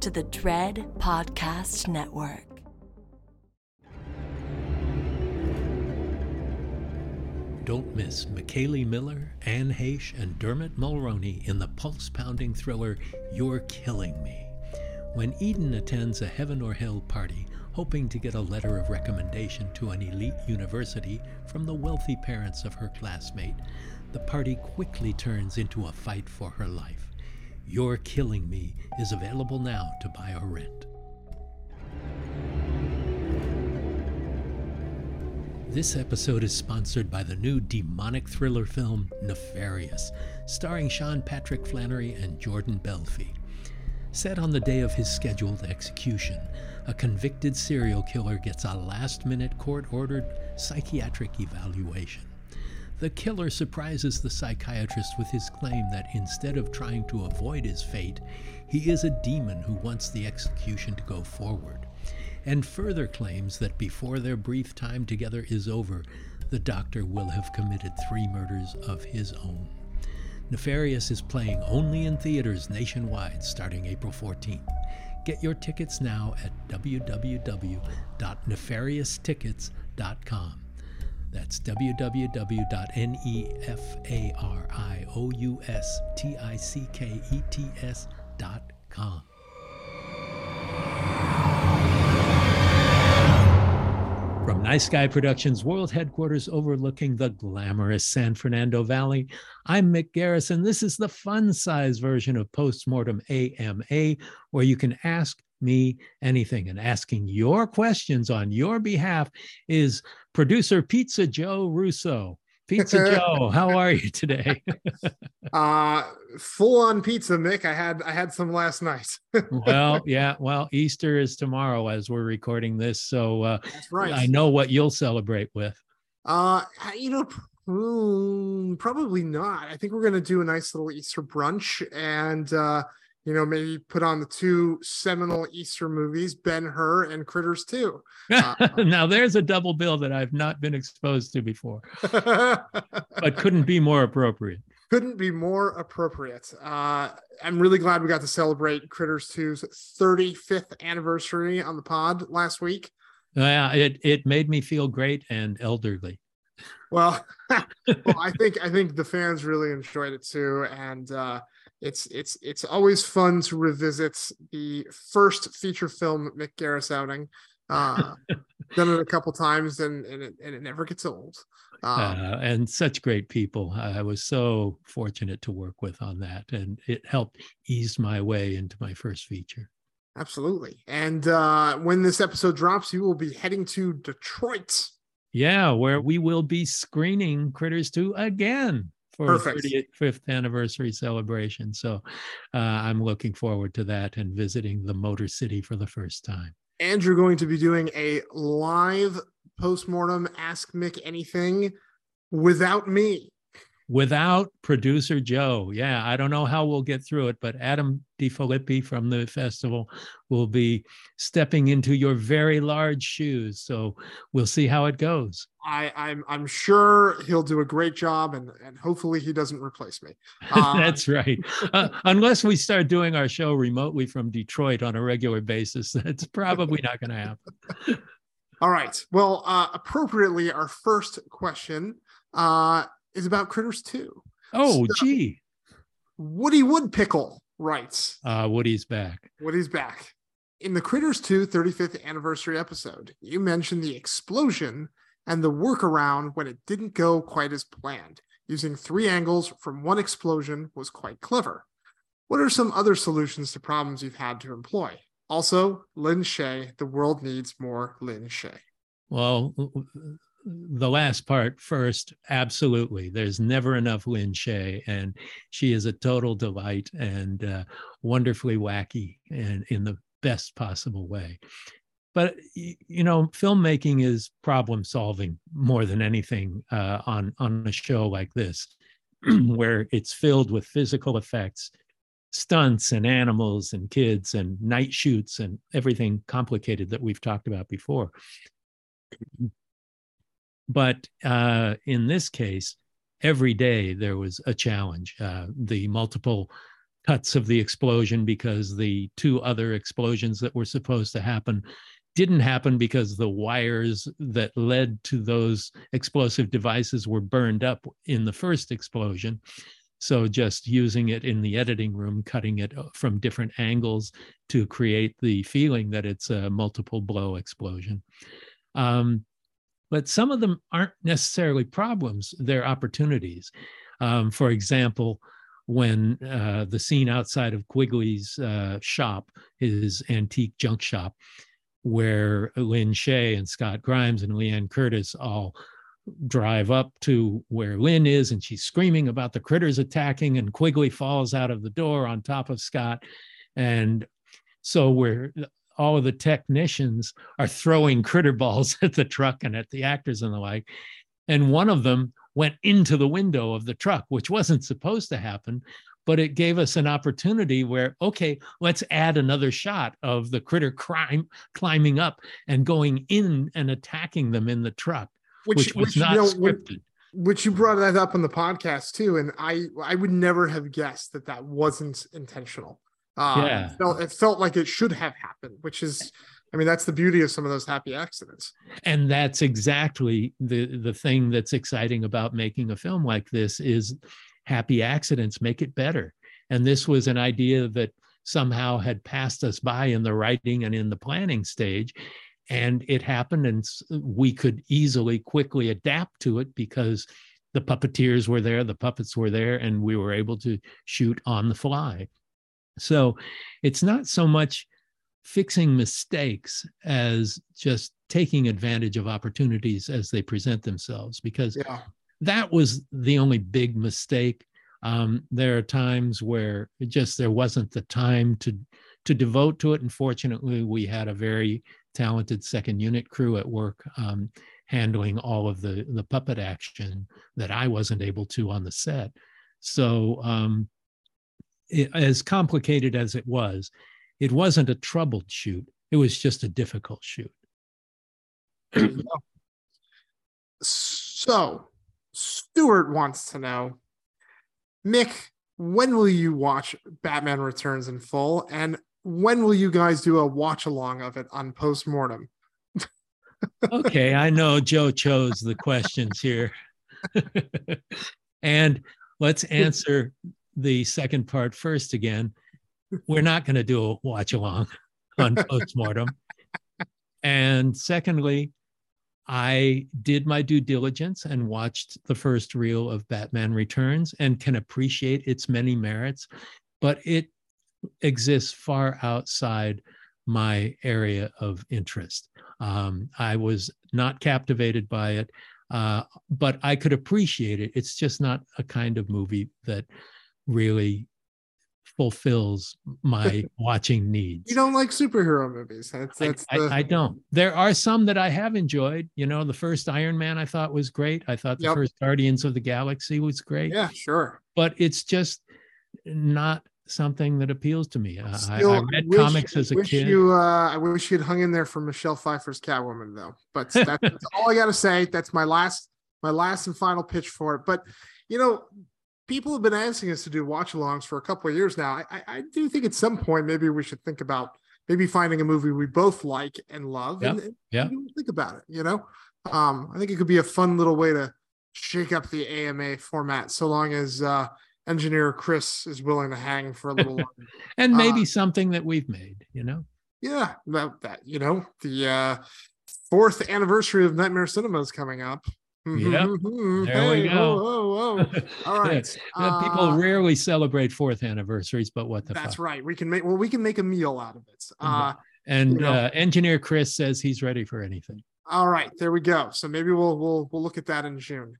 to the Dread Podcast Network. Don't miss McKaley Miller, Anne Heche, and Dermot Mulroney in the pulse pounding thriller You're Killing Me. When Eden attends a heaven or hell party, hoping to get a letter of recommendation to an elite university from the wealthy parents of her classmate, the party quickly turns into a fight for her life. You're Killing Me is available now to buy or rent. This episode is sponsored by the new demonic thriller film Nefarious, starring Sean Patrick Flanery and Jordan Belfi. Set on the day of his scheduled execution, a convicted serial killer gets a last minute court ordered psychiatric evaluation. The killer surprises the psychiatrist with his claim that instead of trying to avoid his fate, he is a demon who wants the execution to go forward, and further claims that before their brief time together is over, the doctor will have committed three murders of his own. Nefarious is playing only in theaters nationwide starting April 14th. Get your tickets now at www.nefarioustickets.com. That's www.nefarioustickets.com. From Nice Guy Productions World Headquarters overlooking the glamorous San Fernando Valley, I'm Mick Garris. This is the fun size version of Postmortem AMA, where you can ask me anything. And asking your questions on your behalf is producer Pizza Joe Russo. Pizza Joe, how are you today? uh full on pizza, Mick. I had I had some last night. well, yeah. Well, Easter is tomorrow as we're recording this, so uh, That's right. I know what you'll celebrate with. Uh, you know, mm, probably not. I think we're gonna do a nice little Easter brunch and uh, you know, maybe put on the two seminal Easter movies, Ben Hur and Critters 2. Uh, now there's a double bill that I've not been exposed to before, but couldn't be more appropriate. couldn't be more appropriate. Uh, I'm really glad we got to celebrate Critters 2's 35th anniversary on the pod last week. Yeah, it it made me feel great and elderly. Well, well, I think I think the fans really enjoyed it too, and uh, it's it's it's always fun to revisit the first feature film Mick Garris outing. Uh, done it a couple times, and and it, and it never gets old. Um, uh, and such great people. I was so fortunate to work with on that, and it helped ease my way into my first feature. Absolutely. And uh, when this episode drops, you will be heading to Detroit. Yeah, where we will be screening Critters 2 again for Perfect. a 35th anniversary celebration. So uh, I'm looking forward to that and visiting the Motor City for the first time. And you're going to be doing a live postmortem Ask Mick Anything without me. Without producer Joe. Yeah, I don't know how we'll get through it, but Adam DiFilippi from the festival will be stepping into your very large shoes. So we'll see how it goes. I, I'm I'm sure he'll do a great job, and and hopefully he doesn't replace me. Uh, That's right. Uh, unless we start doing our show remotely from Detroit on a regular basis, that's probably not going to happen. All right. Well, uh, appropriately, our first question uh, is about Critters 2. Oh, so, gee. Woody Woodpickle writes uh, Woody's back. Woody's back. In the Critters 2 35th anniversary episode, you mentioned the explosion and the workaround when it didn't go quite as planned. Using three angles from one explosion was quite clever. What are some other solutions to problems you've had to employ? Also, Lin Shaye, the world needs more Lin Shaye. Well, the last part first, absolutely. There's never enough Lin Shaye, and she is a total delight and uh, wonderfully wacky and in the best possible way. But you know, filmmaking is problem solving more than anything uh, on on a show like this, where it's filled with physical effects stunts and animals and kids and night shoots and everything complicated that we've talked about before. But uh, in this case, every day there was a challenge. Uh, the multiple cuts of the explosion because the two other explosions that were supposed to happen didn't happen because the wires that led to those explosive devices were burned up in the first explosion. So just using it in the editing room, cutting it uh, from different angles to create the feeling that it's a multiple blow explosion. Um, but some of them aren't necessarily problems, they're opportunities. Um, for example, when uh, the scene outside of Quigley's uh, shop, his antique junk shop, where Lin Shaye and Scott Grimes and Liane Curtis all drive up to where Lin is, and she's screaming about the critters attacking, and Quigley falls out of the door on top of Scott. And so we're all of the technicians are throwing critter balls at the truck and at the actors and the like. And one of them went into the window of the truck, which wasn't supposed to happen, but it gave us an opportunity where, okay, let's add another shot of the critter crime climbing up and going in and attacking them in the truck which, which was which, not you know, scripted. Which you brought that up on the podcast too, and I I would never have guessed that that wasn't intentional. Uh, yeah, it felt, it felt like it should have happened, which is I mean, that's the beauty of some of those happy accidents. And that's exactly the the thing that's exciting about making a film like this is happy accidents make it better. And this was an idea that somehow had passed us by in the writing and in the planning stage and it happened and we could easily quickly adapt to it because the puppeteers were there the puppets were there and we were able to shoot on the fly so it's not so much fixing mistakes as just taking advantage of opportunities as they present themselves because yeah. that was the only big mistake um, there are times where just there wasn't the time to to devote to it and fortunately we had a very talented second unit crew at work um, handling all of the the puppet action that I wasn't able to on the set. So um, it, as complicated as it was, it wasn't a troubled shoot. It was just a difficult shoot. so, Stuart wants to know, Mick, when will you watch Batman Returns in full? And when will you guys do a watch along of it on postmortem? okay, I know Joe chose the questions here. and let's answer the second part first again. We're not going to do a watch along on postmortem. and secondly, I did my due diligence and watched the first reel of Batman Returns and can appreciate its many merits, but it exists far outside my area of interest. Um, I was not captivated by it, uh, but I could appreciate it. It's just not a kind of movie that really fulfills my watching needs. You don't like superhero movies. That's, that's I, the... I, I, don't. There are some that I have enjoyed. You know, the first Iron Man I thought was great. I thought the yep. first Guardians of the Galaxy was great. Yeah, sure. But it's just not something that appeals to me. I, I, read wish, comics as a kid. You, uh, I wish you'd hung in there for Michelle Pfeiffer's Catwoman, though. But that's, that's all I got to say. That's my last, my last and final pitch for it. But you know, people have been asking us to do watch-alongs for a couple of years now. I, I do think at some point maybe we should think about maybe finding a movie we both like and love, yeah. and, yeah, think about it. You know, um, I think it could be a fun little way to shake up the AMA format, so long as uh, engineer Chris is willing to hang for a little longer. and maybe uh, something that we've made, you know? Yeah, that, that you know, the uh, fourth anniversary of Nightmare Cinema is coming up. Yeah, mm-hmm. there hey, we go. Oh, oh, oh. All right. uh, People rarely celebrate fourth anniversaries, but what the That's fuck? right. We can make well, we can make a meal out of it. Mm-hmm. Uh, and you know. uh, engineer Chris says he's ready for anything. All right, there we go. So maybe we'll we'll we'll look at that in June.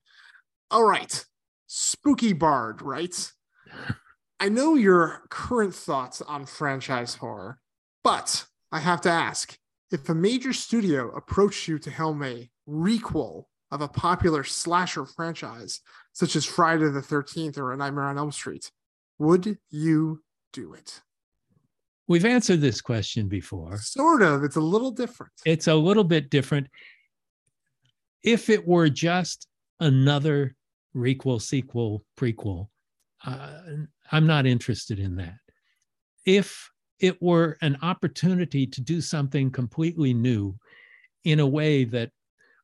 All right. Spooky Bard, right? I know your current thoughts on franchise horror, but I have to ask if a major studio approached you to helm a requel of a popular slasher franchise, such as Friday the 13th or A Nightmare on Elm Street, would you do it? We've answered this question before. Sort of. It's a little different. It's a little bit different. If it were just another requel, sequel, prequel. Uh, I'm not interested in that. If it were an opportunity to do something completely new in a way that,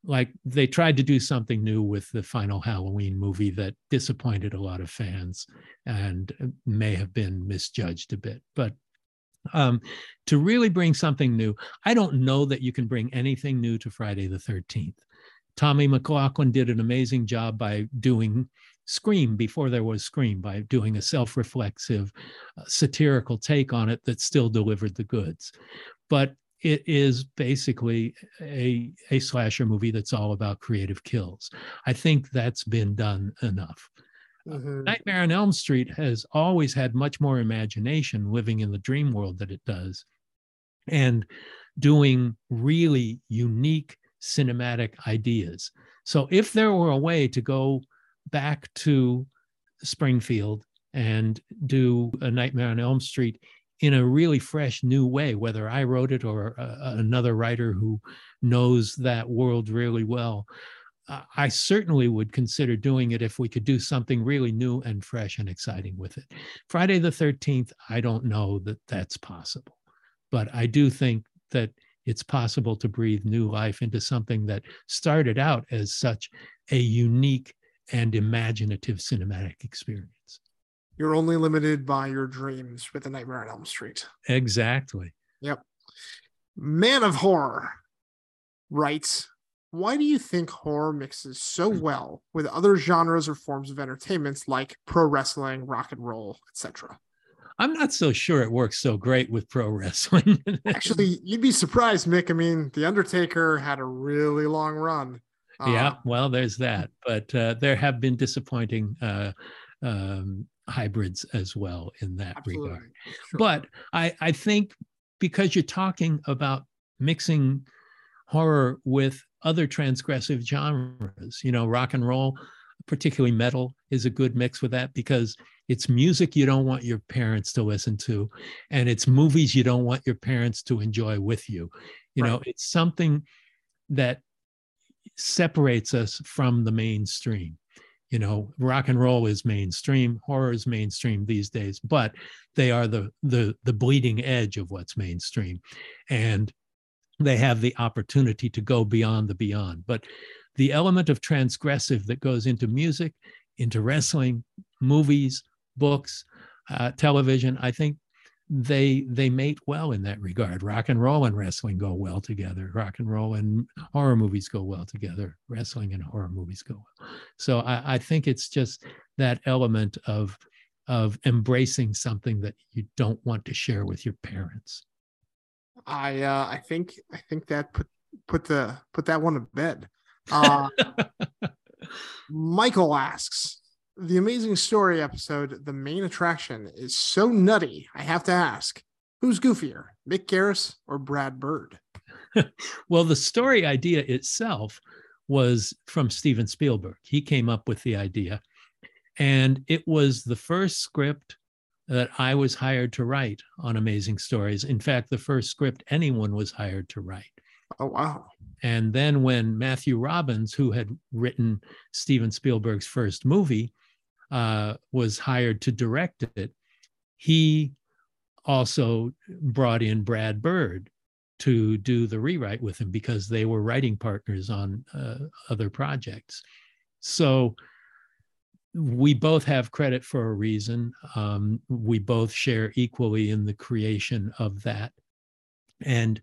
like, they tried to do something new with the final Halloween movie that disappointed a lot of fans and may have been misjudged a bit. But um, to really bring something new, I don't know that you can bring anything new to Friday the 13th. Tommy McLoughlin did an amazing job by doing Scream before there was Scream, by doing a self reflexive, uh, satirical take on it that still delivered the goods. But it is basically a, a slasher movie that's all about creative kills. I think that's been done enough. Mm-hmm. Nightmare on Elm Street has always had much more imagination living in the dream world that it does and doing really unique cinematic ideas. So if there were a way to go back to Springfield and do a Nightmare on Elm Street in a really fresh new way, whether I wrote it or uh, another writer who knows that world really well, uh, I certainly would consider doing it if we could do something really new and fresh and exciting with it. Friday the 13th, I don't know that that's possible, but I do think that it's possible to breathe new life into something that started out as such a unique and imaginative cinematic experience. You're only limited by your dreams with the Nightmare on Elm Street. Exactly. Yep. Man of Horror writes Why do you think horror mixes so hmm. well with other genres or forms of entertainments like pro wrestling, rock and roll, etc.? I'm not so sure it works so great with pro wrestling. Actually, you'd be surprised, Mick. I mean, The Undertaker had a really long run. Uh, yeah, well, there's that. But uh, there have been disappointing uh, um, hybrids as well in that absolutely. regard. Sure. But I, I think because you're talking about mixing horror with other transgressive genres, you know, rock and roll, particularly metal, is a good mix with that because it's music you don't want your parents to listen to, and it's movies you don't want your parents to enjoy with you. You right. know, it's something that separates us from the mainstream. You know, rock and roll is mainstream, horror is mainstream these days, but they are the the the bleeding edge of what's mainstream. And they have the opportunity to go beyond the beyond. But the element of transgressive that goes into music, into wrestling, movies, books, uh, television. I think they they mate well in that regard. Rock and roll and wrestling go well together. Rock and roll and horror movies go well together. Wrestling and horror movies go well. So I, I think it's just that element of of embracing something that you don't want to share with your parents. I uh, I think I think that put put the put that one to bed. Uh, Michael asks, the Amazing Story episode, the main attraction, is so nutty. I have to ask, who's goofier, Mick Garris or Brad Bird? well, the story idea itself was from Steven Spielberg. He came up with the idea, and it was the first script that I was hired to write on Amazing Stories. In fact, the first script anyone was hired to write. Oh, wow. And then when Matthew Robbins, who had written Steven Spielberg's first movie, uh, was hired to direct it, he also brought in Brad Bird to do the rewrite with him because they were writing partners on uh, other projects. So we both have credit for a reason. Um, we both share equally in the creation of that. And,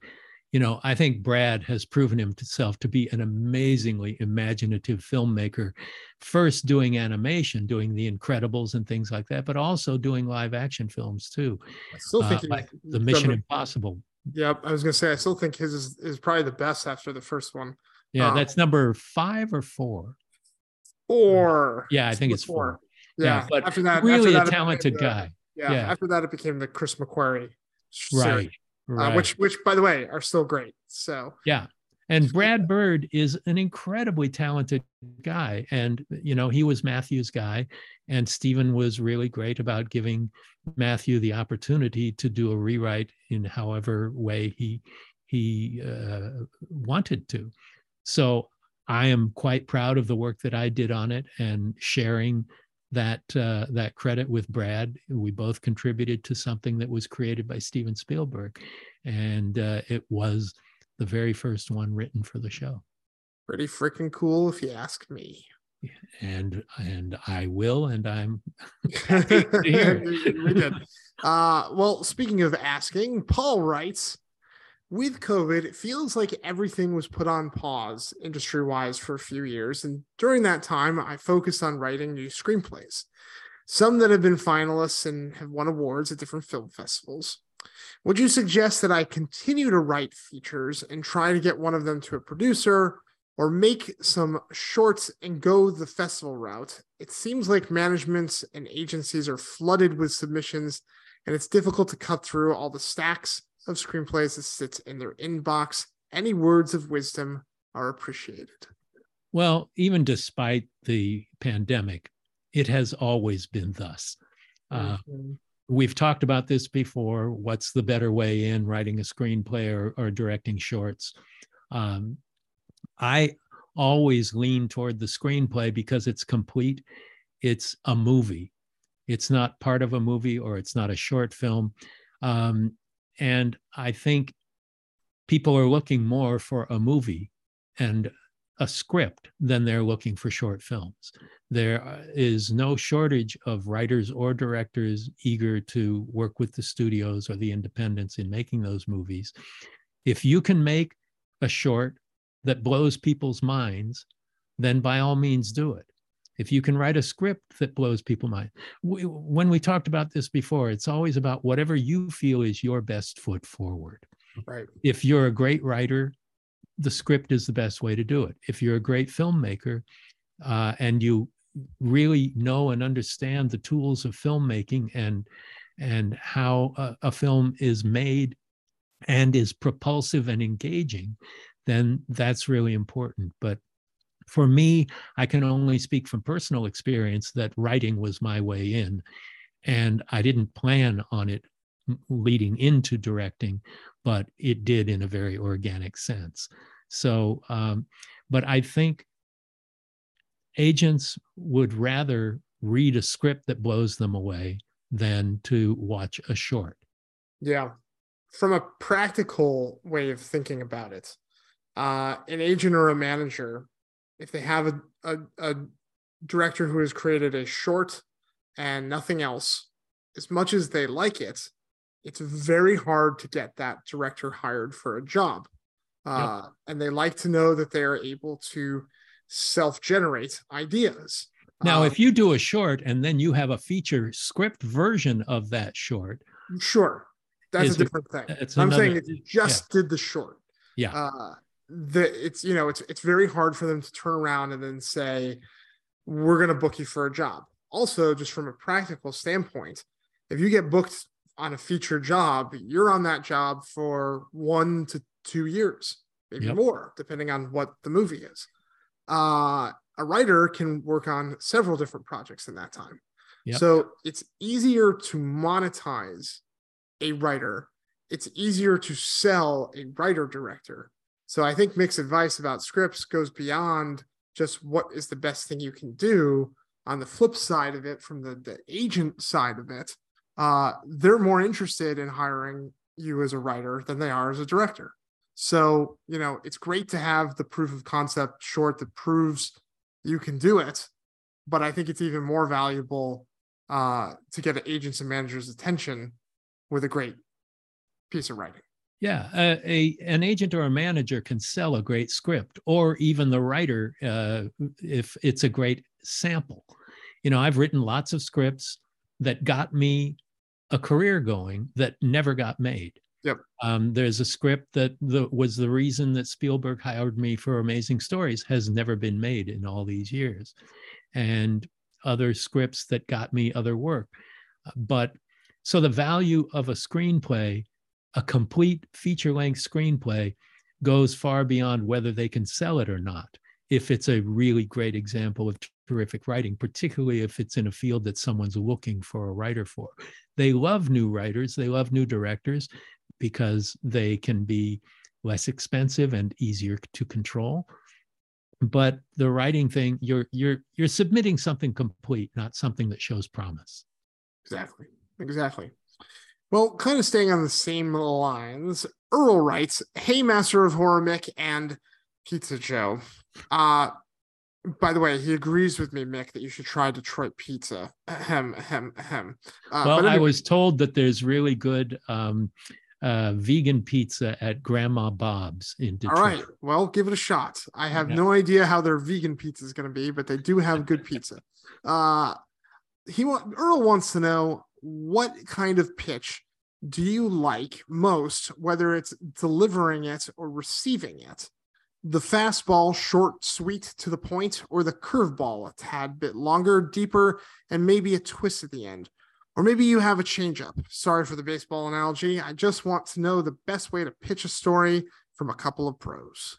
you know, I think Brad has proven himself to be an amazingly imaginative filmmaker, first doing animation, doing The Incredibles and things like that, but also doing live action films too. I still think uh, like the Mission Impossible. Yep, I was gonna say I still think his is, is probably the best after the first one. Yeah, Um, that's number five or four. Four. Yeah, I think it's four. Yeah, but after that, really after a that, it talented became the- guy. Yeah, Yeah. after that it became the Chris McQuarrie series, Right. Uh, which which by the way are still great. So Yeah. And Brad Bird is an incredibly talented guy. And, you know, he was Matthew's guy. And Steven was really great about giving Matthew the opportunity to do a rewrite in however way he he uh, wanted to. So I am quite proud of the work that I did on it and sharing that uh, that credit with Brad. We both contributed to something that was created by Steven Spielberg, and uh, it was the very first one written for the show. pretty freaking cool if you ask me. And and I will, and I'm we did. Uh, well, speaking of asking, Paul writes, with COVID, it feels like everything was put on pause industry wise for a few years. And during that time, I focused on writing new screenplays, some that have been finalists and have won awards at different film festivals. Would you suggest that I continue to write features and try to get one of them to a producer or make some shorts and go the festival route? It seems like managements and agencies are flooded with submissions and it's difficult to cut through all the stacks of screenplays that sits in their inbox. Any words of wisdom are appreciated. well, even despite the pandemic, it has always been thus. Uh, Mhm. we've talked about this before. What's the better way in writing a screenplay or, or directing shorts? Um, I always lean toward the screenplay because it's complete. It's a movie. It's not part of a movie or it's not a short film. Um, and I think people are looking more for a movie and a script than they're looking for short films. There uh, is no shortage of writers or directors eager to work with the studios or the independents in making those movies. If you can make a short that blows people's minds, then by all means do it. If you can write a script that blows people mind, we, when we talked about this before, it's always about whatever you feel is your best foot forward Right. if you're a great writer, the script is the best way to do it. If you're a great filmmaker uh, and you really know and understand the tools of filmmaking and and how a, a film is made and is propulsive and engaging, then that's really important. But for me, I can only speak from personal experience that writing was my way in, and I didn't plan on it leading into directing but it did in a very organic sense. So, um, but I think agents would rather read a script that blows them away than to watch a short. Yeah. From a practical way of thinking about it, uh, an agent or a manager, if they have a, a, a director who has created a short and nothing else, as much as they like it, it's very hard to get that director hired for a job. Uh, And they like to know that they are able to self generate ideas. Now, Uh, if you do a short and then you have a feature script version of that short, Sure. That's a it- different thing. I'm saying if you just did the short. Yeah. Uh the it's you know it's it's very hard for them to turn around and then say, We're gonna book you for a job. Also, just from a practical standpoint, if you get booked on a feature job, you're on that job for one to two years, maybe Yep. more, depending on what the movie is. Uh a writer can work on several different projects in that time. Yep. So it's easier to monetize a writer. It's easier to sell a writer director. So I think Mick's advice about scripts goes beyond just what is the best thing you can do. On the flip side of it, from the, the agent side of it, uh, they're more interested in hiring you as a writer than they are as a director. So, you know, it's great to have the proof of concept short that proves you can do it. But I think it's even more valuable uh, to get an agents and managers' attention with a great piece of writing. Yeah, uh, a an agent or a manager can sell a great script, or even the writer uh, if it's a great sample. You know, I've written lots of scripts that got me a career going that never got made. Yep. Um, there's a script that the, was the reason that Spielberg hired me for Amazing Stories has never been made in all these years, and other scripts that got me other work. But so the value of a screenplay a complete feature length screenplay goes far beyond whether they can sell it or not. If it's a really great example of terrific writing, particularly if it's in a field that someone's looking for a writer for. They love new writers, they love new directors because they can be less expensive and easier to control. But the writing thing, you're you're you're submitting something complete, not something that shows promise. Exactly. Exactly. Well, kind of staying on the same lines, Earl writes, Hey, Master of Horror Mick and Pizza Joe. Uh, by the way, he agrees with me, Mick, that you should try Detroit pizza. Ahem, ahem, ahem. Uh, well, anyway, I was told that there's really good um, uh, vegan pizza at Grandma Bob's in Detroit. All right. Well, give it a shot. I have yeah. no idea how their vegan pizza is going to be, but they do have good pizza. Uh, he Earl wants to know what kind of pitch do you like most, whether it's delivering it or receiving it? The fastball, short, sweet to the point, or the curveball, a tad bit longer, deeper, and maybe a twist at the end. Or maybe you have a changeup. Sorry for the baseball analogy. I just want to know the best way to pitch a story from a couple of pros.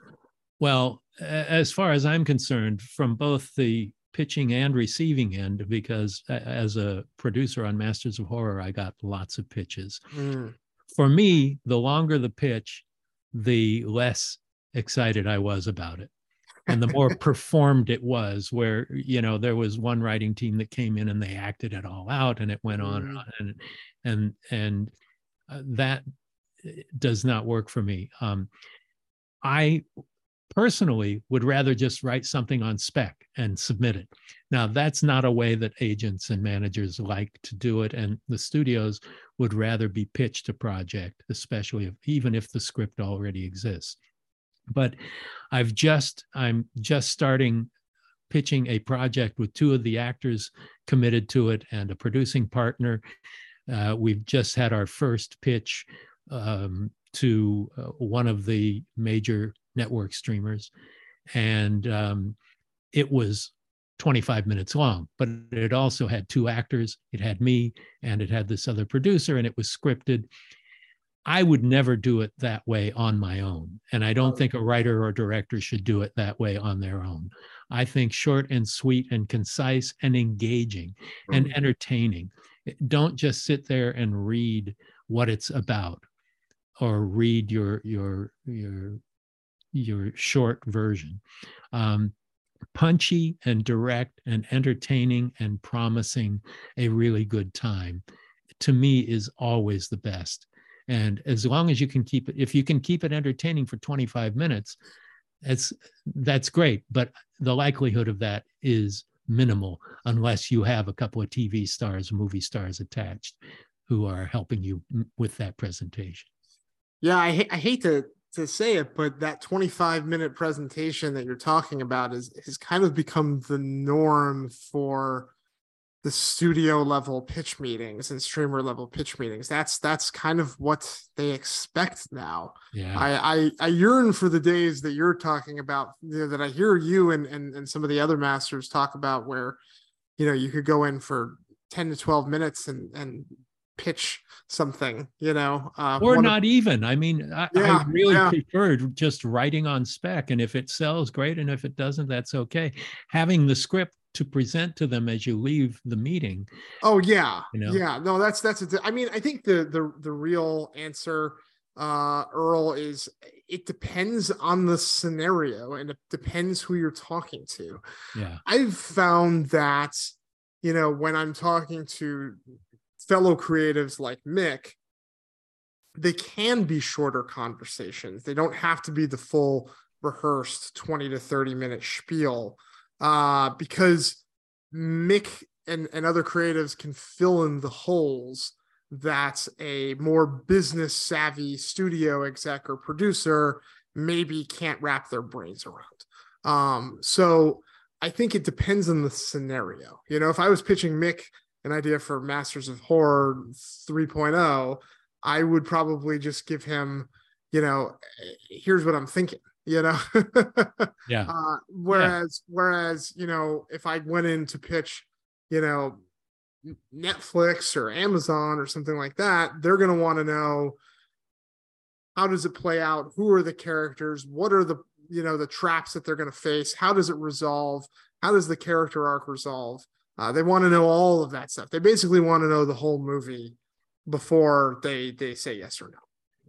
Well, as far as I'm concerned, from both the pitching and receiving end because as a producer on Masters of Horror, I got lots of pitches. Mm. For me, the longer the pitch, the less excited I was about it. And the more performed it was, where, you know, there was one writing team that came in and they acted it all out and it went on mm. and on. And, and, and uh, that eh, does not work for me. Um, I personally would rather just write something on spec and submit it. Now, that's not a way that agents and managers like to do it. And the studios would rather be pitched a project, especially if, even if the script already exists. But I've just, I'm just starting pitching a project with two of the actors committed to it and a producing partner. Uh, we've just had our first pitch um, to uh, one of the major network streamers, and um, it was 25 minutes long. But it also had two actors. It had me, and it had this other producer, and it was scripted. I would never do it that way on my own. And I don't think a writer or director should do it that way on their own. I think short and sweet and concise and engaging and mm-hmm. entertaining. Don't just sit there and read what it's about or read your your your your short version. Um, punchy and direct and entertaining and promising a really good time to me is always the best. And as long as you can keep it, if you can keep it entertaining for 25 minutes, it's that's great. But the likelihood of that is minimal unless you have a couple of TV stars, movie stars attached who are helping you with that presentation. Yeah, I, I hate to to say it, but that 25 minute presentation that you're talking about is has kind of become the norm for the studio level pitch meetings and streamer level pitch meetings. That's that's kind of what they expect now. Yeah. I I, I yearn for the days that you're talking about you know, that I hear you and, and and some of the other masters talk about where you know you could go in for 10 to 12 minutes and and pitch something, you know, uh, or not of, even. I mean, I, yeah, I really yeah. prefer just writing on spec, and if it sells, great, and if it doesn't, that's okay. Having the script to present to them as you leave the meeting. Oh yeah, You know? yeah. No, that's that's. A, I mean, I think the the the real answer, uh, Earl, is it depends on the scenario and it depends who you're talking to. Yeah. I've found that, you know, when I'm talking to fellow creatives like Mick, they can be shorter conversations. They don't have to be the full rehearsed 20 to 30 minute spiel uh, because Mick and, and other creatives can fill in the holes that a more business savvy studio exec or producer maybe can't wrap their brains around. Um, so I think it depends on the scenario. You know, if I was pitching Mick an idea for Masters of Horror 3.0, I would probably just give him, you know, here's what I'm thinking, you know. Yeah. uh, whereas, whereas, you know, if I went in to pitch, you know, Netflix or Amazon or something like that, they're going to want to know how does it play out? Who are the characters? What are the, you know, the traps that they're going to face? How does it resolve? How does the character arc resolve? Uh, they want to know all of that stuff. They basically want to know the whole movie before they they say yes or no.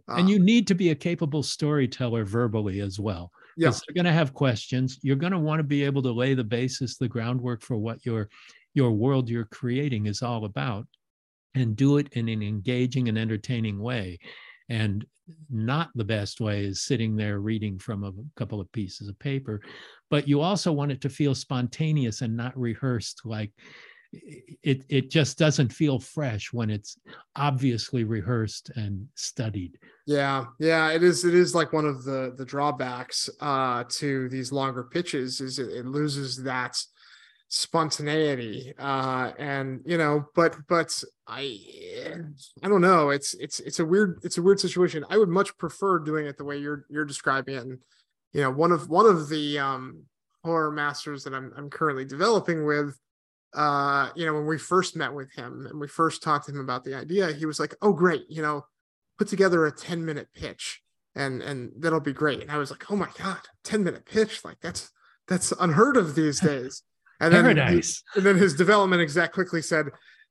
And you need to be a capable storyteller verbally as well. yeah, because they're going to have questions. You're going to want to be able to lay the basis, the groundwork for what your your world you're creating is all about, and do it in an engaging and entertaining way. And not the best way is sitting there reading from a couple of pieces of paper, but you also want it to feel spontaneous and not rehearsed like it it just doesn't feel fresh when it's obviously rehearsed and studied Yeah, yeah, it is. It is like one of the the drawbacks uh, to these longer pitches is it, it loses that spontaneity, uh, and you know, but but I I don't know. It's it's it's a weird it's a weird situation. I would much prefer doing it the way you're you're describing it. And you know, one of one of the um, horror masters that I'm I'm currently developing with uh you know when we first met with him and we first talked to him about the idea he was like oh great you know put together a 10 minute pitch and and that'll be great and i was like oh my god 10 minute pitch like that's that's unheard of these days and then paradise and then his development exec quickly said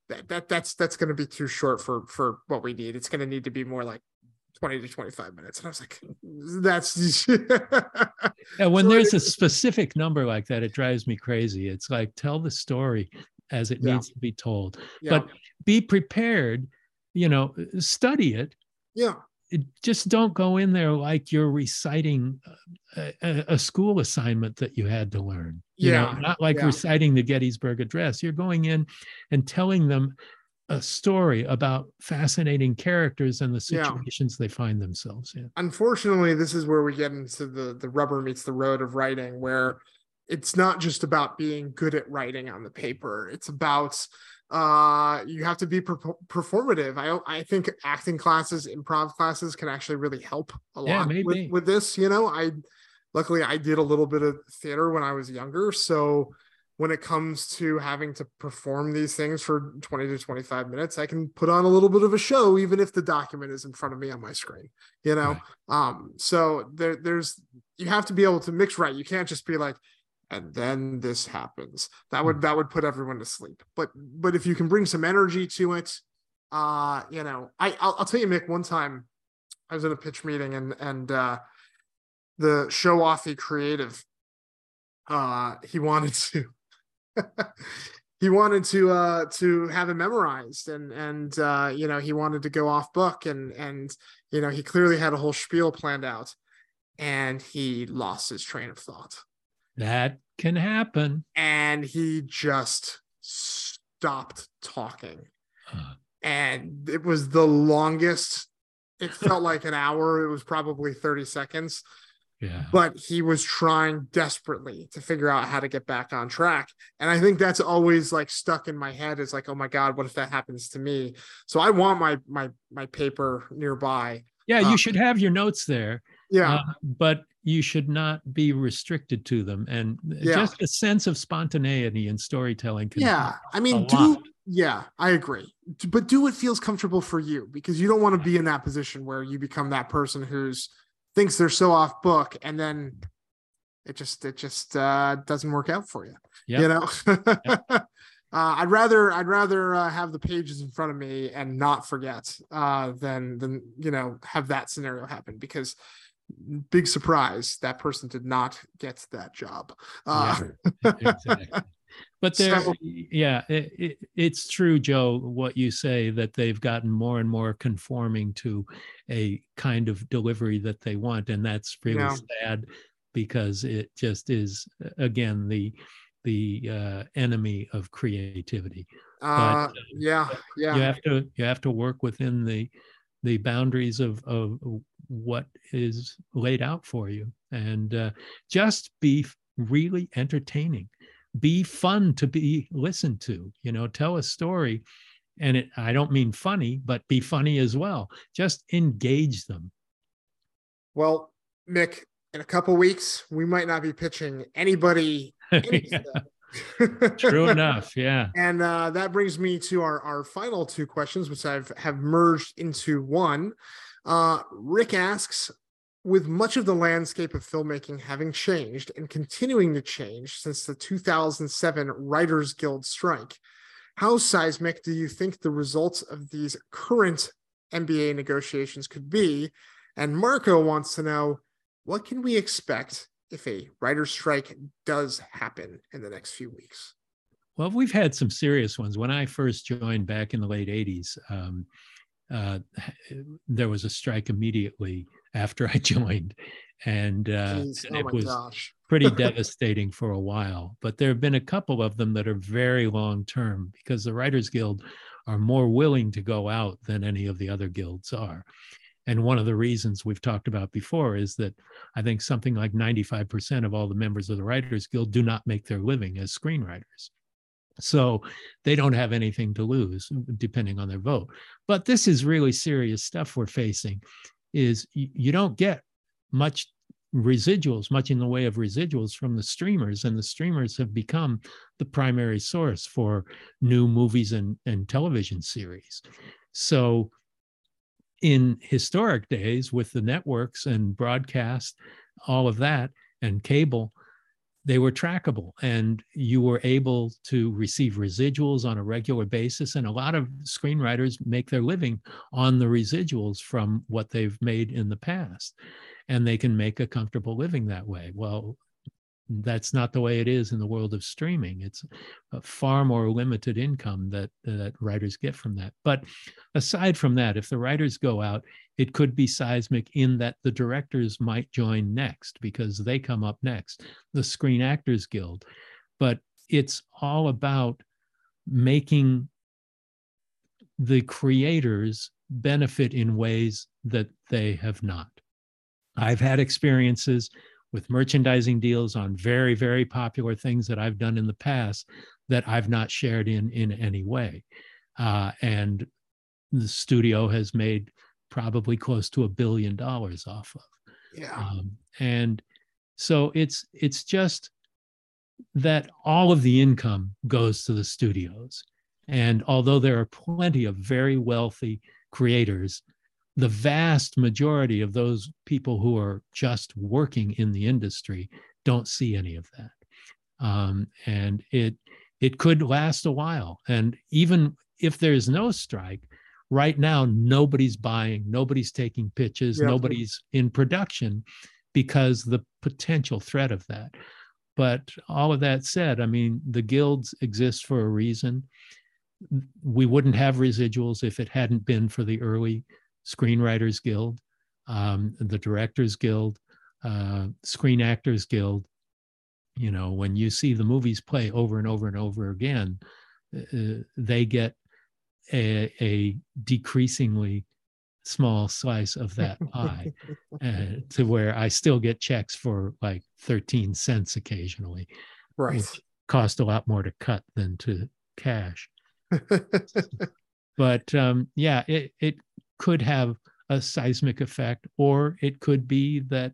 that, that that's that's going to be too short for for what we need it's going to need to be more like 20 to 25 minutes and i was like that's Yeah, when So there's a specific number like that, it drives me crazy. It's like tell the story as it Yeah. needs to be told, yeah but be prepared. You know, study it. yeah It- Just don't go in there like you're reciting a, a, a school assignment that you had to learn. You know, Yeah, not like yeah. reciting the Gettysburg Address. You're going in and telling them a story about fascinating characters and the Yeah. situations they find themselves in. unfortunately this is where we get into the the rubber meets the road of writing where it's not just about being good at writing on the paper it's about uh you have to be per- performative i i think acting classes improv classes can actually really help a lot maybe. with, with this you know i luckily i did a little bit of theater when i was younger. So when it comes to having to perform these things for 20 to 25 minutes i can put on a little bit of a show even if the document is in front of me on my screen you know? Right. um so there there's you have to be able to mix right. You can't just be like and then this happens. That would that would put everyone to sleep. But but if you can bring some energy to it uh you know i i'll, I'll tell you mick one time i was in a pitch meeting and and uh the show offy creative uh he wanted to he wanted to uh to have it memorized and and uh you know he wanted to go off book and and you know he clearly had a whole spiel planned out and he lost his train of thought. That can happen. and he just stopped talking. And it was the longest it felt like an hour it was probably 30 seconds yeah. but he was trying desperately to figure out how to get back on track and i think that's always like stuck in my head is like oh my god what if that happens to me so i want my my my paper nearby Yeah, you Uh, should have your notes there, yeah uh, but you should not be restricted to them. And Yeah. just a sense of spontaneity in storytelling. Yeah i mean do lot. yeah i agree but do what feels comfortable for you because you don't want to be in that position where you become that person who's thinks they're so off book and then it just it just uh, doesn't work out for you. Yep. You know. uh, I'd rather I'd rather uh, have the pages in front of me and not forget uh, than than you know have that scenario happen because big surprise that person did not get that job. Uh, yeah, exactly. But there, So- yeah, it, it, it's true, Joe, what you say that they've gotten more and more conforming to a kind of delivery that they want, and that's really Yeah. sad because it just is again the the uh, enemy of creativity. uh, uh, yeah, yeah. You have to you have to work within the the boundaries of of what is laid out for you, and uh, just be really entertaining be fun to be listened to you know tell a story. And it i don't mean funny but be funny as well. Just engage them. Well, Mick, in a couple weeks, we might not be pitching anybody true enough yeah. And uh, that brings me to our, our final two questions, which I've have merged into one. Uh, Rick asks, with much of the landscape of filmmaking having changed and continuing to change since the 2007 Writers Guild strike, how seismic do you think the results of these current NBA negotiations could be? And Marco wants to know, what can we expect if a writer's strike does happen in the next few weeks? well we've had some serious ones when i first joined back in the late 80s um, uh, there was a strike immediately after i joined and, uh, Jeez, and oh it was gosh. pretty devastating for a while. But there have been a couple of them that are very long term because the Writers Guild are more willing to go out than any of the other guilds are. And one of the reasons we've talked about before is that I think something like 95% of all the members of the Writers Guild do not make their living as screenwriters. So they don't have anything to lose depending on their vote. But this is really serious stuff we're facing is you, don't get much residuals, much in the way of residuals from the streamers, and the streamers have become the primary source for new movies and, and television series. So, in historic days, with the networks and broadcast, all of that, and cable, they were trackable and you were able to receive residuals on a regular basis. And a lot of screenwriters make their living on the residuals from what they've made in the past and they can make a comfortable living that way. Well, that's not the way it is in the world of streaming. It's a far more limited income that that writers get from that. But aside from that, if the writers go out, it could be seismic in that the directors might join next because they come up next, the Screen Actors Guild. But it's all about making the creators benefit in ways that they have not. I've had experiences with merchandising deals on very, very popular things that I've done in the past that I've not shared in in any way. Uh, and the studio has made probably close to a billion dollars off of. Yeah. Um, and so it's it's just that all of the income goes to the studios. And although there are plenty of very wealthy creators, the vast majority of those people who are just working in the industry don't see any of that. Um, and it it could last a while. And even if there's no strike, right now nobody's buying, nobody's taking pitches, Yeah. nobody's in production because the potential threat of that. But all of that said, I mean, the guilds exist for a reason. We wouldn't have residuals if it hadn't been for the early Screenwriters Guild, um, the Directors Guild, uh, Screen Actors Guild. You know, when you see the movies play over and over and over again, uh, they get a, a decreasingly small slice of that pie uh, to where I still get checks for like 13 cents occasionally, right. cost a lot more to cut than to cash. But um, yeah, it, it could have a seismic effect, or it could be that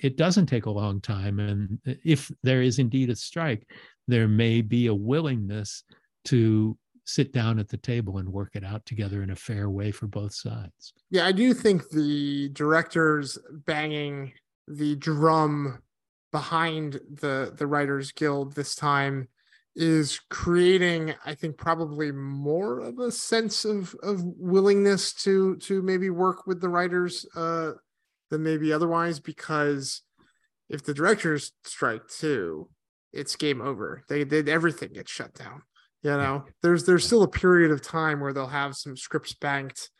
it doesn't take a long time. And if there is indeed a strike, there may be a willingness to sit down at the table and work it out together in a fair way for both sides. yeah, I do think the directors banging the drum behind the the Writers Guild this time is creating i think probably more of a sense of of willingness to to maybe work with the writers uh than maybe otherwise because if the directors strike too it's game over they did everything gets shut down you know there's there's still a period of time where they'll have some scripts banked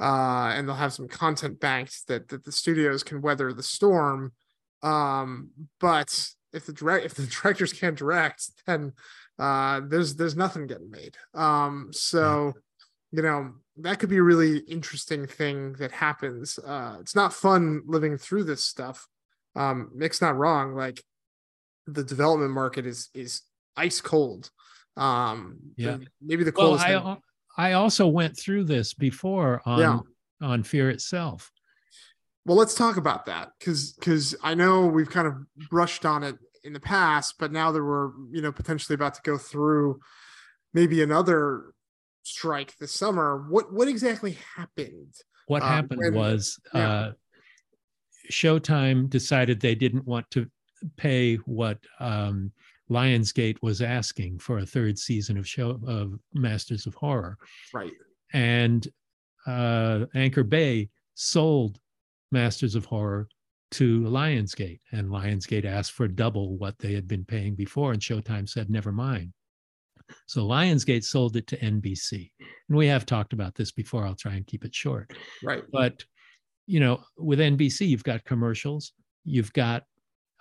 uh and they'll have some content banked that that the studios can weather the storm um but if the direct if the directors can't direct, then uh, there's there's nothing getting made. Um, so you know that could be a really interesting thing that happens. Uh, it's not fun living through this stuff. Um, Mick's not wrong. Like the development market is is ice cold. Um, yeah, maybe the coldest. Well, I I also went through this before on yeah. on Fear itself. Well, let's talk about that because because I know we've kind of brushed on it in the past, but now that we're you know potentially about to go through maybe another strike this summer. What what exactly happened? What um, happened when, was yeah. uh, Showtime decided they didn't want to pay what um, Lionsgate was asking for a third season of show of Masters of Horror. Right. And uh, Anchor Bay sold Masters of Horror to Lionsgate, and Lionsgate asked for double what they had been paying before, and Showtime said, never mind. So Lionsgate sold it to NBC. And we have talked about this before. I'll try and keep it short. Right. But, you know, with NBC, you've got commercials, you've got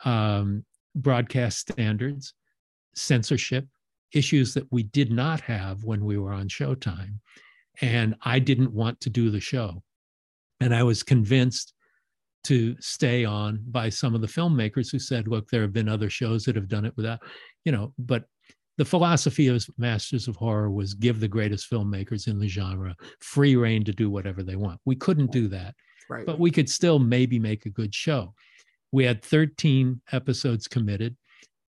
um, broadcast standards, censorship, issues that we did not have when we were on Showtime. And I didn't want to do the show. And I was convinced to stay on by some of the filmmakers who said, look, there have been other shows that have done it without, you know, but the philosophy of Masters of Horror was give the greatest filmmakers in the genre free reign to do whatever they want. We couldn't do that, right. but we could still maybe make a good show. We had 13 episodes committed.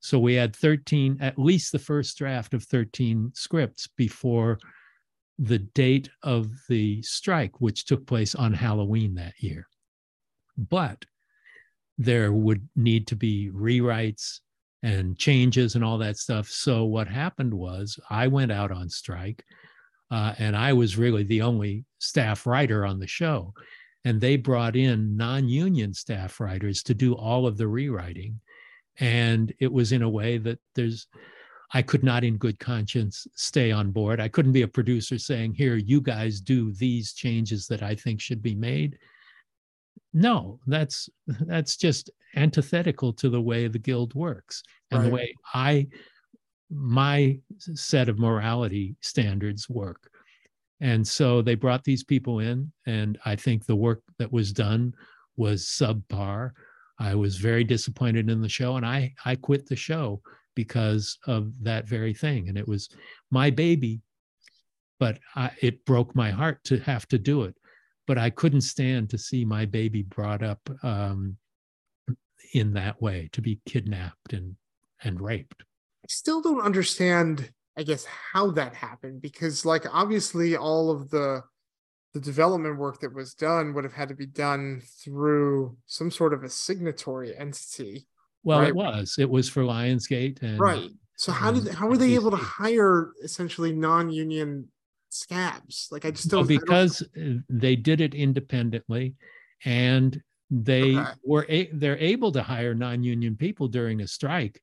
So we had 13, at least the first draft of 13 scripts before the date of the strike, which took place on Halloween that year but there would need to be rewrites and changes and all that stuff. So what happened was I went out on strike, uh, and I was really the only staff writer on the show. And they brought in non-union staff writers to do all of the rewriting, and it was in a way that there's. I could not, in good conscience, stay on board. I couldn't be a producer saying, "Here, you guys do these changes that I think should be made." no that's that's just antithetical to the way the guild works and right. the way i my set of morality standards work and so they brought these people in and i think the work that was done was subpar i was very disappointed in the show and i i quit the show because of that very thing and it was my baby but I, it broke my heart to have to do it but I couldn't stand to see my baby brought up um, in that way, to be kidnapped and and raped. I still don't understand, I guess, how that happened because, like, obviously, all of the the development work that was done would have had to be done through some sort of a signatory entity. Well, right? it was. It was for Lionsgate, and right. So how did how were they able to hire essentially non-union scabs. Like I just don't. Well, because don't... they did it independently, and they okay. were a, they're able to hire non-union people during a strike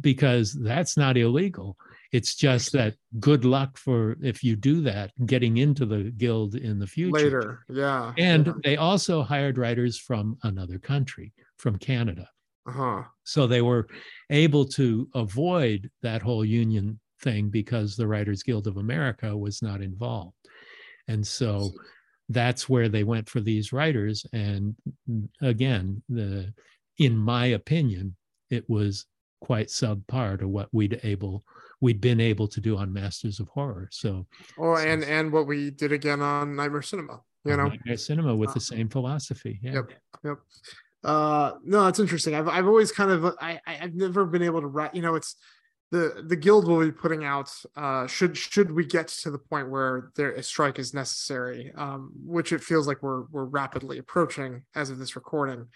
because that's not illegal. It's just that good luck for if you do that, getting into the guild in the future. Later, yeah. And yeah. they also hired writers from another country, from Canada. Uh-huh. So they were able to avoid that whole union thing because the Writers Guild of America was not involved. And so that's where they went for these writers. And again, the in my opinion, it was quite subpar to what we'd able we'd been able to do on Masters of Horror. So oh, and and what we did again on Nightmare Cinema, you know, Nightmare Cinema with uh, the same philosophy. Yeah. Yep. Yep. Uh, no, it's interesting. I've I've always kind of I I've never been able to write. You know, it's the the guild will be putting out uh, should should we get to the point where there a strike is necessary, um, which it feels like we're we're rapidly approaching as of this recording.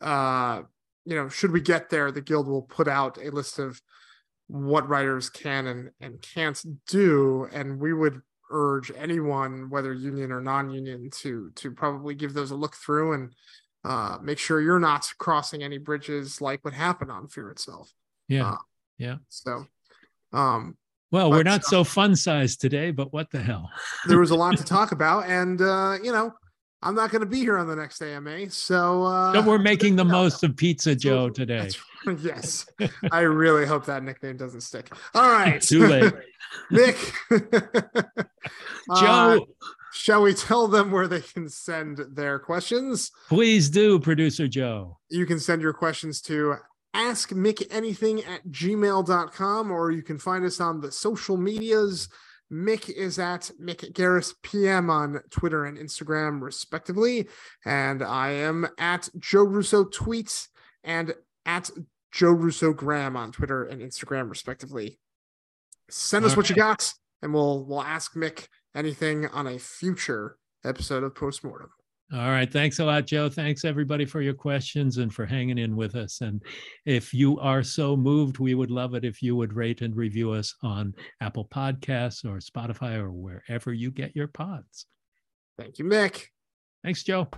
Uh, you know, should we get there, the guild will put out a list of what writers can and, and can't do. And we would urge anyone, whether union or non-union, to to probably give those a look through and uh, make sure you're not crossing any bridges like what happened on Fear itself. Yeah, uh, yeah. So, um, well, we're not uh, so fun sized today, but what the hell? there was a lot to talk about, and uh, you know, I'm not going to be here on the next AMA, so uh, so we're making the most of Pizza Joe today. yes, I really hope that nickname doesn't stick. All right, too late, Nick. Joe, uh, shall we tell them where they can send their questions? Please do, producer Joe. You can send your questions to ask Mick anything at gmail.com or you can find us on the social medias Mick is at Mick Garris PM on Twitter and Instagram, respectively. And I am at Joe Russo Tweets and at Joe Russo Graham on Twitter and Instagram, respectively. Send us what you got, and we'll we'll ask Mick anything on a future episode of Postmortem. All right. Thanks a lot, Joe. Thanks everybody for your questions and for hanging in with us. And if you are so moved, we would love it if you would rate and review us on Apple Podcasts or Spotify or wherever you get your pods. Thank you, Mick. Thanks, Joe.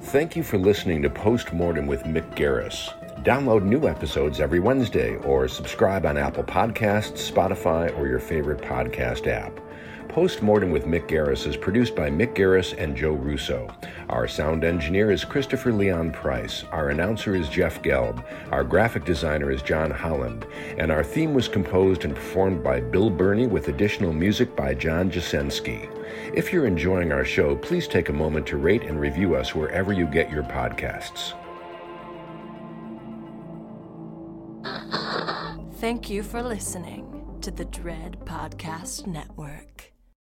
Thank you for listening to Postmortem with Mick Garris. Download new episodes every Wednesday or subscribe on Apple Podcasts, Spotify, or your favorite podcast app. Postmortem with Mick Garris is produced by Mick Garris and Joe Russo. Our sound engineer is Christopher Leon Price. Our announcer is Jeff Gelb. Our graphic designer is John Holland. And our theme was composed and performed by Bill Burney with additional music by John Jasensky. If you're enjoying our show, please take a moment to rate and review us wherever you get your podcasts. Thank you for listening to the Dread Podcast Network.